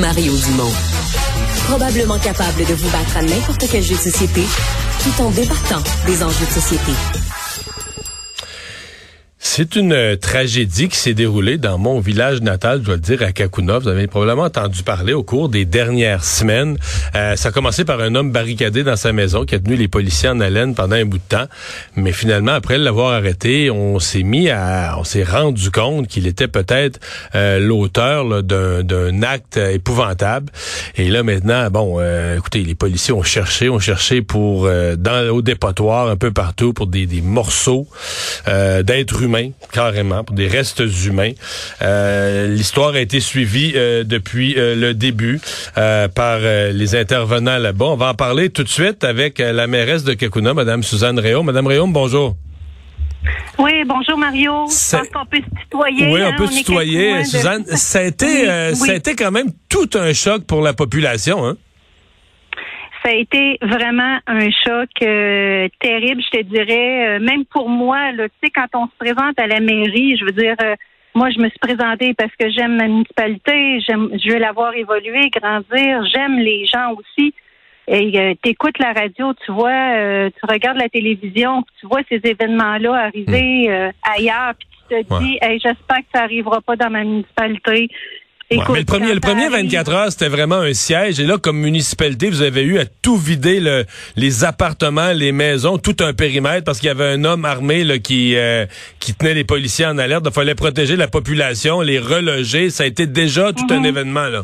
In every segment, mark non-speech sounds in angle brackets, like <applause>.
Mario Dumont. Probablement capable de vous battre à n'importe quel jeu de société tout en débattant des enjeux de société. C'est une euh, tragédie qui s'est déroulée dans mon village natal, je dois le dire, à Kakuna. Vous avez probablement entendu parler au cours des dernières semaines. Euh, ça a commencé par un homme barricadé dans sa maison qui a tenu les policiers en haleine pendant un bout de temps. Mais finalement, après l'avoir arrêté, on s'est mis à, on s'est rendu compte qu'il était peut-être euh, l'auteur d'un acte épouvantable. Et là maintenant, bon, écoutez, les policiers ont cherché, ont cherché pour dans au dépotoir un peu partout pour des, des morceaux d'êtres humains carrément, pour des restes humains. Euh, l'histoire a été suivie euh, depuis euh, le début par les intervenants là-bas. On va en parler tout de suite avec la mairesse de Kakuna, Madame Suzanne Réaume. Madame Réaume, bonjour. Oui, bonjour Mario. Je pense qu'on peut se tutoyer. Oui, on hein, peut se tutoyer. Suzanne, ça a été, ça a été quand même tout un choc pour la population, hein? Ça a été vraiment un choc euh, terrible, je te dirais. Euh, même pour moi, tu sais, quand on se présente à la mairie, je veux dire, euh, moi, je me suis présentée parce que j'aime ma municipalité, j'aime, je veux la voir évoluer, grandir, j'aime les gens aussi. Et tu écoutes la radio, tu vois, tu regardes la télévision, tu vois ces événements-là arriver hmm. ailleurs, puis tu te dis, hey, j'espère que ça arrivera pas dans ma municipalité mais le premier, le premier 24 heures, c'était vraiment un siège. Et là, comme municipalité, vous avez eu à tout vider le, les appartements, les maisons, tout un périmètre parce qu'il y avait un homme armé là, qui, euh, qui tenait les policiers en alerte. Il fallait protéger la population, les reloger. Ça a été déjà tout un mhm. événement. là.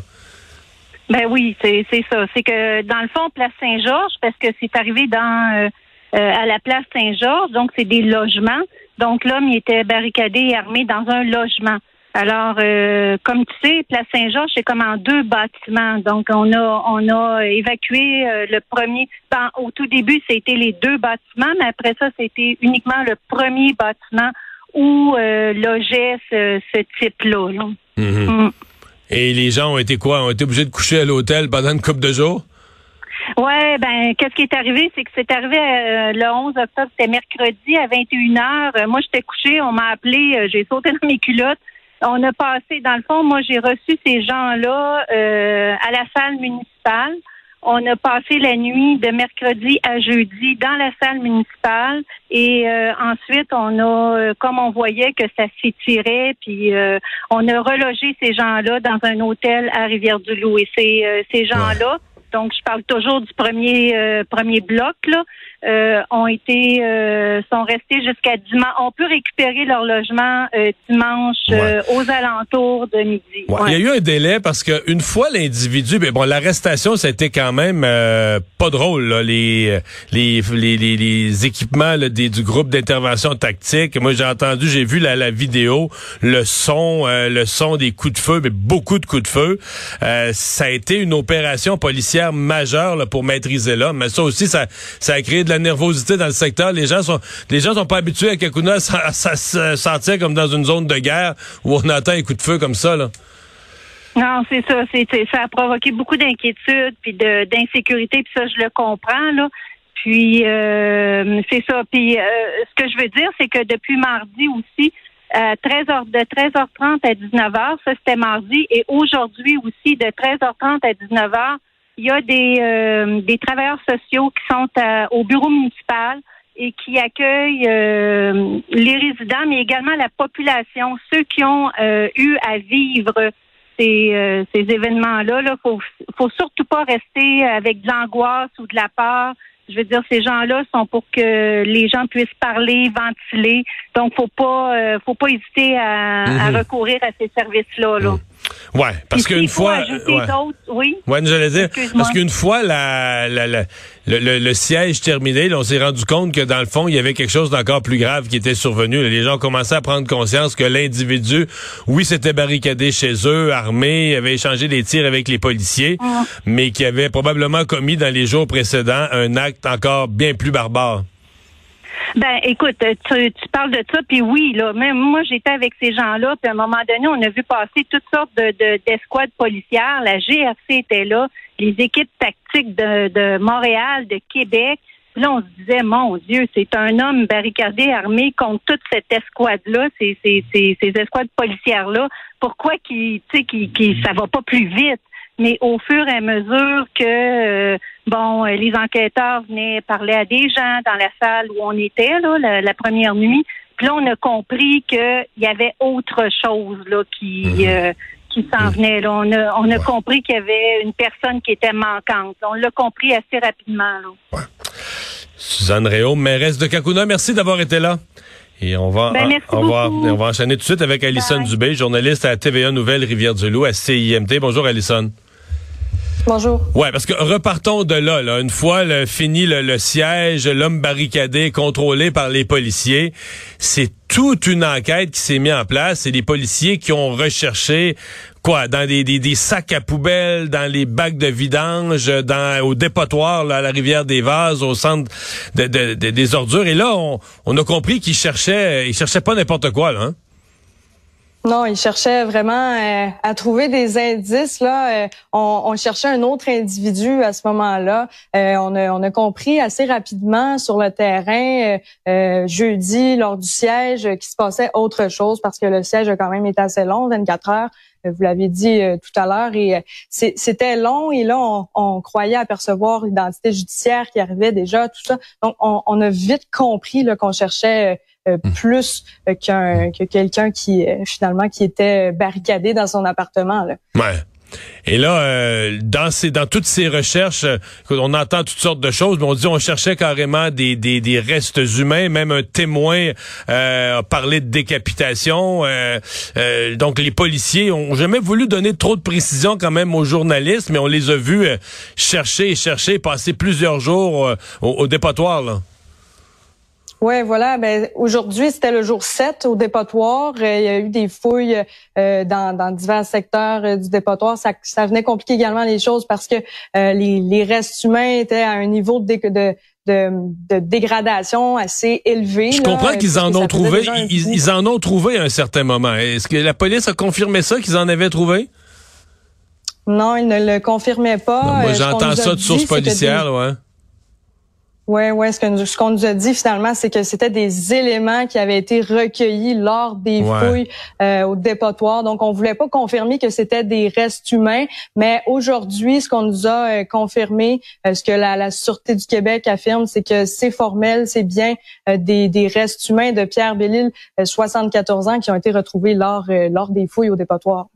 Ben oui, c'est ça. C'est que dans le fond, place Saint-Georges, parce que c'est arrivé dans euh, euh, à la place Saint-Georges, donc c'est des logements. Donc l'homme était barricadé et armé dans un logement. Alors, euh, comme tu sais, Place Saint-Georges, c'est comme en deux bâtiments. Donc, on a on a évacué euh, le premier. Ben, au tout début, c'était les deux bâtiments, mais après ça, c'était uniquement le premier bâtiment où euh, logeait ce, type-là. Mhm. Mm. Et les gens ont été quoi? Ont été obligés de coucher à l'hôtel pendant une couple de jours? Ouais, ben qu'est-ce qui est arrivé, c'est que c'est arrivé le 11 octobre, c'était mercredi à 21h. moi, j'étais couchée, on m'a appelé, j'ai sauté <laughs> dans mes culottes. On a passé, dans le fond, moi j'ai reçu ces gens-là euh, à la salle municipale. On a passé la nuit de mercredi à jeudi dans la salle municipale et euh, ensuite on a, euh, comme on voyait que ça s'étirait, puis on a relogé ces gens-là dans un hôtel à Rivière-du-Loup. Et ces, ces gens-là, donc je parle toujours du premier premier bloc là, euh, ont été euh, sont restés jusqu'à dimanche. On peut récupérer leur logement euh, dimanche aux alentours de midi. Il y a eu un délai parce que une fois l'individu, ben bon, l'arrestation, c'était quand même pas drôle. Les, les, les, les, équipements des, du groupe d'intervention tactique. Moi, j'ai entendu, j'ai vu la, la vidéo, le son, le son des coups de feu, mais beaucoup de coups de feu. ça a été une opération policière majeure là, pour maîtriser l'homme. Mais ça aussi, ça, ça a créé de la nervosité dans le secteur. Les gens sont, les gens sont pas habitués à Kakuna à, se sentir comme dans une zone de guerre où on entend un coup de feu comme ça, là. Non, c'est ça. C'est, ça a provoqué beaucoup d'inquiétude puis d'insécurité, puis ça, je le comprends, là. Puis euh, c'est ça. Puis euh, ce que je veux dire, c'est que depuis mardi aussi, euh, 13h, de 13h30 à 19h, ça c'était mardi, et aujourd'hui aussi de 13h30 à 19h, il y a des, euh, des travailleurs sociaux qui sont au bureau municipal et qui accueillent euh, les résidents, mais également la population, ceux qui ont euh, eu à vivre ces, ces événements-là. Il ne faut, faut surtout pas rester avec de l'angoisse ou de la peur. Je veux dire, ces gens-là sont pour que les gens puissent parler, ventiler. Donc, faut pas, faut pas hésiter à, à, mhm. recourir à ces services-là. Là. Ouais, parce qu'une fois, ouais. oui. Ouais, j'allais dire, parce qu'une fois la, la, la le, le, siège terminé, on s'est rendu compte que dans le fond, il y avait quelque chose d'encore plus grave qui était survenu. Les gens ont commencé à prendre conscience que l'individu, oui, s'était barricadé chez eux, armé, avait échangé des tirs avec les policiers, ah. mais qui avait probablement commis dans les jours précédents un acte encore bien plus barbare. Ben, écoute, tu, tu parles de ça, puis oui, là, même moi, j'étais avec ces gens-là, puis à un moment donné, on a vu passer toutes sortes de, d'escouades policières. La GRC était là, les équipes tactiques de, de Montréal, de Québec. Là, on se disait, mon Dieu, c'est un homme barricadé, armé contre toute cette escouade-là, ces, ces, ces, ces escouades policières-là. Pourquoi sais, qui, qui, ça va pas plus vite? Mais au fur et à mesure que, euh, bon, les enquêteurs venaient parler à des gens dans la salle où on était, là, la, première nuit, puis là, on a compris qu'il y avait autre chose, là, qui... Mhm. Euh, qui s'en mhm. venait. Là. On a, on a compris qu'il y avait une personne qui était manquante. On l'a compris assez rapidement. Là. Suzanne Réau, mairesse de Kakuna, merci d'avoir été là. Et on va, ben, on, va, on va enchaîner tout de suite avec Alison Dubé, journaliste à TVA Nouvelle Rivière-du-Loup à CIMT. Bonjour Alison. Bonjour. Ouais, parce que repartons de là. là. Une fois fini le, siège, l'homme barricadé, contrôlé par les policiers, c'est toute une enquête qui s'est mise en place. C'est les policiers qui ont recherché quoi dans des, des, sacs à poubelle, dans les bacs de vidange, dans au dépotoir à la rivière des Vases, au centre de, des ordures. Et là, on, on a compris qu'ils cherchaient, ils cherchaient pas n'importe quoi là. Hein? Non, il cherchait vraiment euh, à trouver des indices. Là, euh, on, cherchait un autre individu à ce moment-là. Euh, on, a, on a compris assez rapidement sur le terrain jeudi lors du siège qu'il se passait autre chose parce que le siège a quand même été assez long, 24 heures. Vous l'avez dit tout à l'heure et c'était long et là on, on croyait apercevoir l'identité judiciaire qui arrivait déjà, tout ça. Donc on, on a vite compris qu'on cherchait euh, hmm. plus euh, qu'un que quelqu'un qui euh, finalement qui était barricadé dans son appartement. Là. Ouais. Et là, dans ces, dans toutes ces recherches, on entend toutes sortes de choses, mais on dit on cherchait carrément des, des, des restes humains, même un témoin euh, a parlé de décapitation. donc les policiers ont jamais voulu donner trop de précisions quand même aux journalistes, mais on les a vus chercher et chercher, passer plusieurs jours au, au dépotoir. Là. Oui, voilà. Ben, aujourd'hui, c'était le jour 7 au dépotoir. Euh, il y a eu des fouilles euh, dans, dans, divers secteurs euh, du dépotoir. Ça, ça, venait compliquer également les choses parce que les, les, restes humains étaient à un niveau de, de, de, de dégradation assez élevé. Je comprends qu'ils en ont trouvé. Ils, ils, en ont trouvé à un certain moment. Est-ce que la police a confirmé ça, qu'ils en avaient trouvé? Non, ils ne le confirmaient pas. moi, j'entends ça de sources policières, ouais. Oui, ouais. Ce qu'on nous a dit finalement, c'est que c'était des éléments qui avaient été recueillis lors des fouilles euh, au dépotoir. Donc, on voulait pas confirmer que c'était des restes humains, mais aujourd'hui, ce qu'on nous a euh, confirmé, euh, ce que la, la, Sûreté du Québec affirme, c'est que c'est formel, c'est bien des, des, restes humains de Pierre Bellil, 74 ans, qui ont été retrouvés lors, lors des fouilles au dépotoir.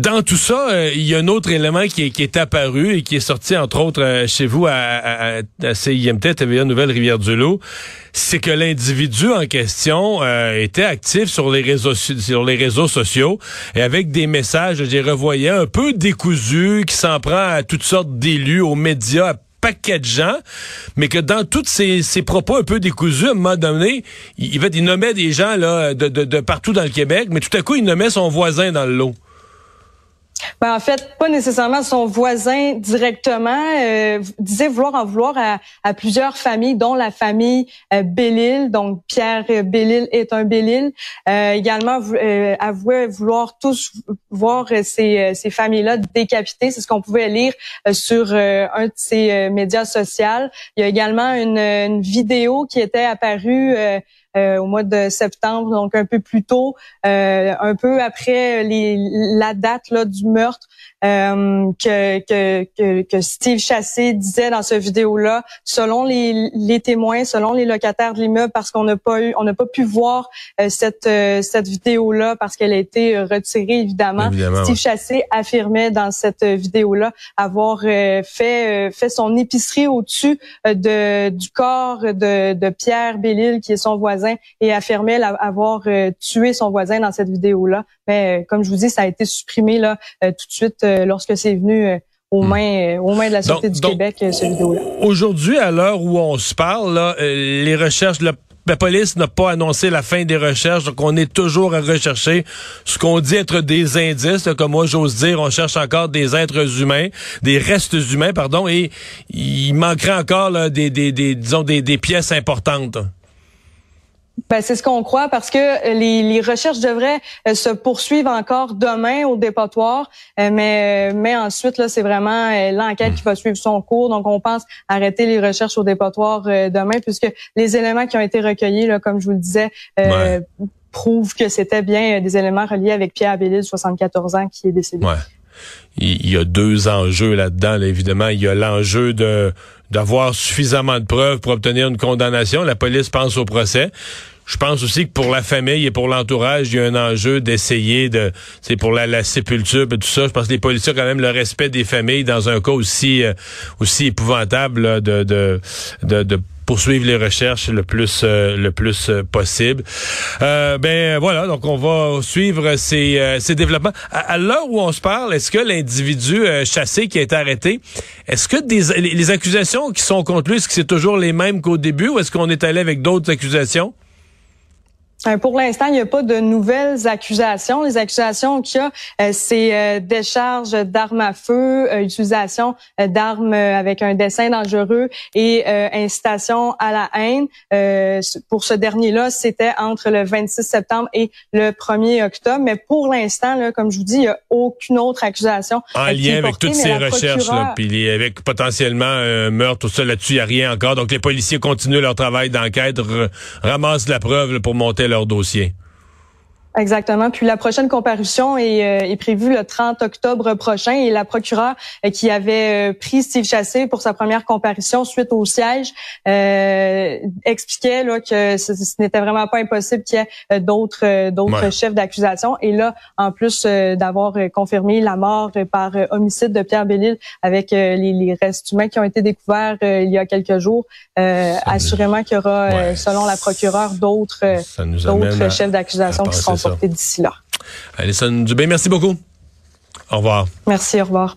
Euh, dans tout ça, euh, il y a un autre élément qui est, qui est, apparu et qui est sorti, entre autres, euh, chez vous à, à, à CIMT, TVA Nouvelle-Rivière-du-Loup, c'est que l'individu en question était actif sur les réseaux sur les réseaux sociaux et avec des messages, j'ai revoyé un peu décousus, qui s'en prend à toutes sortes d'élus, aux médias, paquet de gens, mais que dans tous ces, propos un peu décousus, à un moment donné, il, il, il nommait des gens là, de, de, de, partout dans le Québec, mais tout à coup, il nommait son voisin dans le lot. Ben, en fait, pas nécessairement son voisin directement. Euh, disait vouloir en vouloir à, plusieurs familles, dont la famille euh, Bellil. Donc, Pierre Bellil est un Bellil. Euh, également, euh, avouait vouloir tous voir ces, ces familles-là décapitées. C'est ce qu'on pouvait lire sur un de ses médias sociaux. Il y a également une, une vidéo qui était apparue euh, au mois de septembre, donc un peu plus tôt, euh, un peu après les, la date là, du meurtre. Euh, que, que, que, Steve Chassé disait dans cette vidéo-là, selon les, les, témoins, selon les locataires de l'immeuble, parce qu'on n'a pas eu, on n'a pas pu voir cette cette vidéo-là parce qu'elle a été retirée évidemment. Steve Chassé affirmait dans cette vidéo-là avoir fait fait son épicerie au-dessus de du corps de, de Pierre Bellil qui est son voisin et affirmait avoir euh, tué son voisin dans cette vidéo-là. Mais euh, comme je vous dis, ça a été supprimé là euh, tout de suite lorsque c'est venu aux hmm. mains, aux mains de la Sûreté du Québec, cette vidéo-là. Aujourd'hui, à l'heure où on se parle, là, les recherches, la, la police n'a pas annoncé la fin des recherches, donc on est toujours à rechercher ce qu'on dit être des indices. comme moi, j'ose dire, on cherche encore des êtres humains, des restes humains, pardon, et il manquerait encore là, des, des, des, disons, des, des pièces importantes. Ben, c'est ce qu'on croit parce que les, les, recherches devraient euh, se poursuivre encore demain au dépotoir, euh, mais mais ensuite là c'est vraiment euh, l'enquête qui va suivre son cours. Donc on pense arrêter les recherches au dépotoir demain puisque les éléments qui ont été recueillis là, comme je vous le disais, prouvent que c'était bien des éléments reliés avec Pierre Abélil, 74 ans, qui est décédé. Ouais. Il y a deux enjeux là-dedans. évidemment, il y a l'enjeu de d'avoir suffisamment de preuves pour obtenir une condamnation. La police pense au procès. Je pense aussi que pour la famille et pour l'entourage, il y a un enjeu d'essayer de, c'est pour la, la, sépulture et tout ça. Je pense que les policiers ont quand même le respect des familles dans un cas aussi euh, aussi épouvantable de, de, de, de poursuivre les recherches le plus euh, le plus euh, possible. Euh, ben voilà, donc on va suivre ces, ces développements. À, l'heure où on se parle, est-ce que l'individu chassé qui a été arrêté, est-ce que des, les accusations qui sont contre lui, est-ce que c'est toujours les mêmes qu'au début ou est-ce qu'on est allé avec d'autres accusations? Euh, pour l'instant, il n'y a pas de nouvelles accusations. Les accusations qu'il y a, euh, c'est euh, décharge d'armes à feu, utilisation d'armes avec un dessin dangereux et incitation à la haine. pour ce dernier-là, c'était entre le 26 septembre et le 1er octobre. Mais pour l'instant, comme je vous dis, il n'y a aucune autre accusation. En lien avec toutes ces recherches, là, puis avec potentiellement un meurtre, tout ça là-dessus, il n'y a rien encore. Donc les policiers continuent leur travail d'enquête, ramassent la preuve pour monter leur dossier. Exactement. Puis la prochaine comparution est, euh, est, prévue le 30 octobre prochain et la procureure euh, qui avait euh, pris Steve Chassé pour sa première comparution suite au siège expliquait là, que ce, n'était vraiment pas impossible qu'il y ait d'autres d'autres chefs d'accusation. Et là, en plus d'avoir confirmé la mort par homicide de Pierre Bellil avec les, les, restes humains qui ont été découverts il y a quelques jours, assurément qu'il y aura, selon la procureure, d'autres d'autres chefs d'accusation qui seront d'ici là. Alison Dubé, merci beaucoup. Au revoir. Merci, au revoir.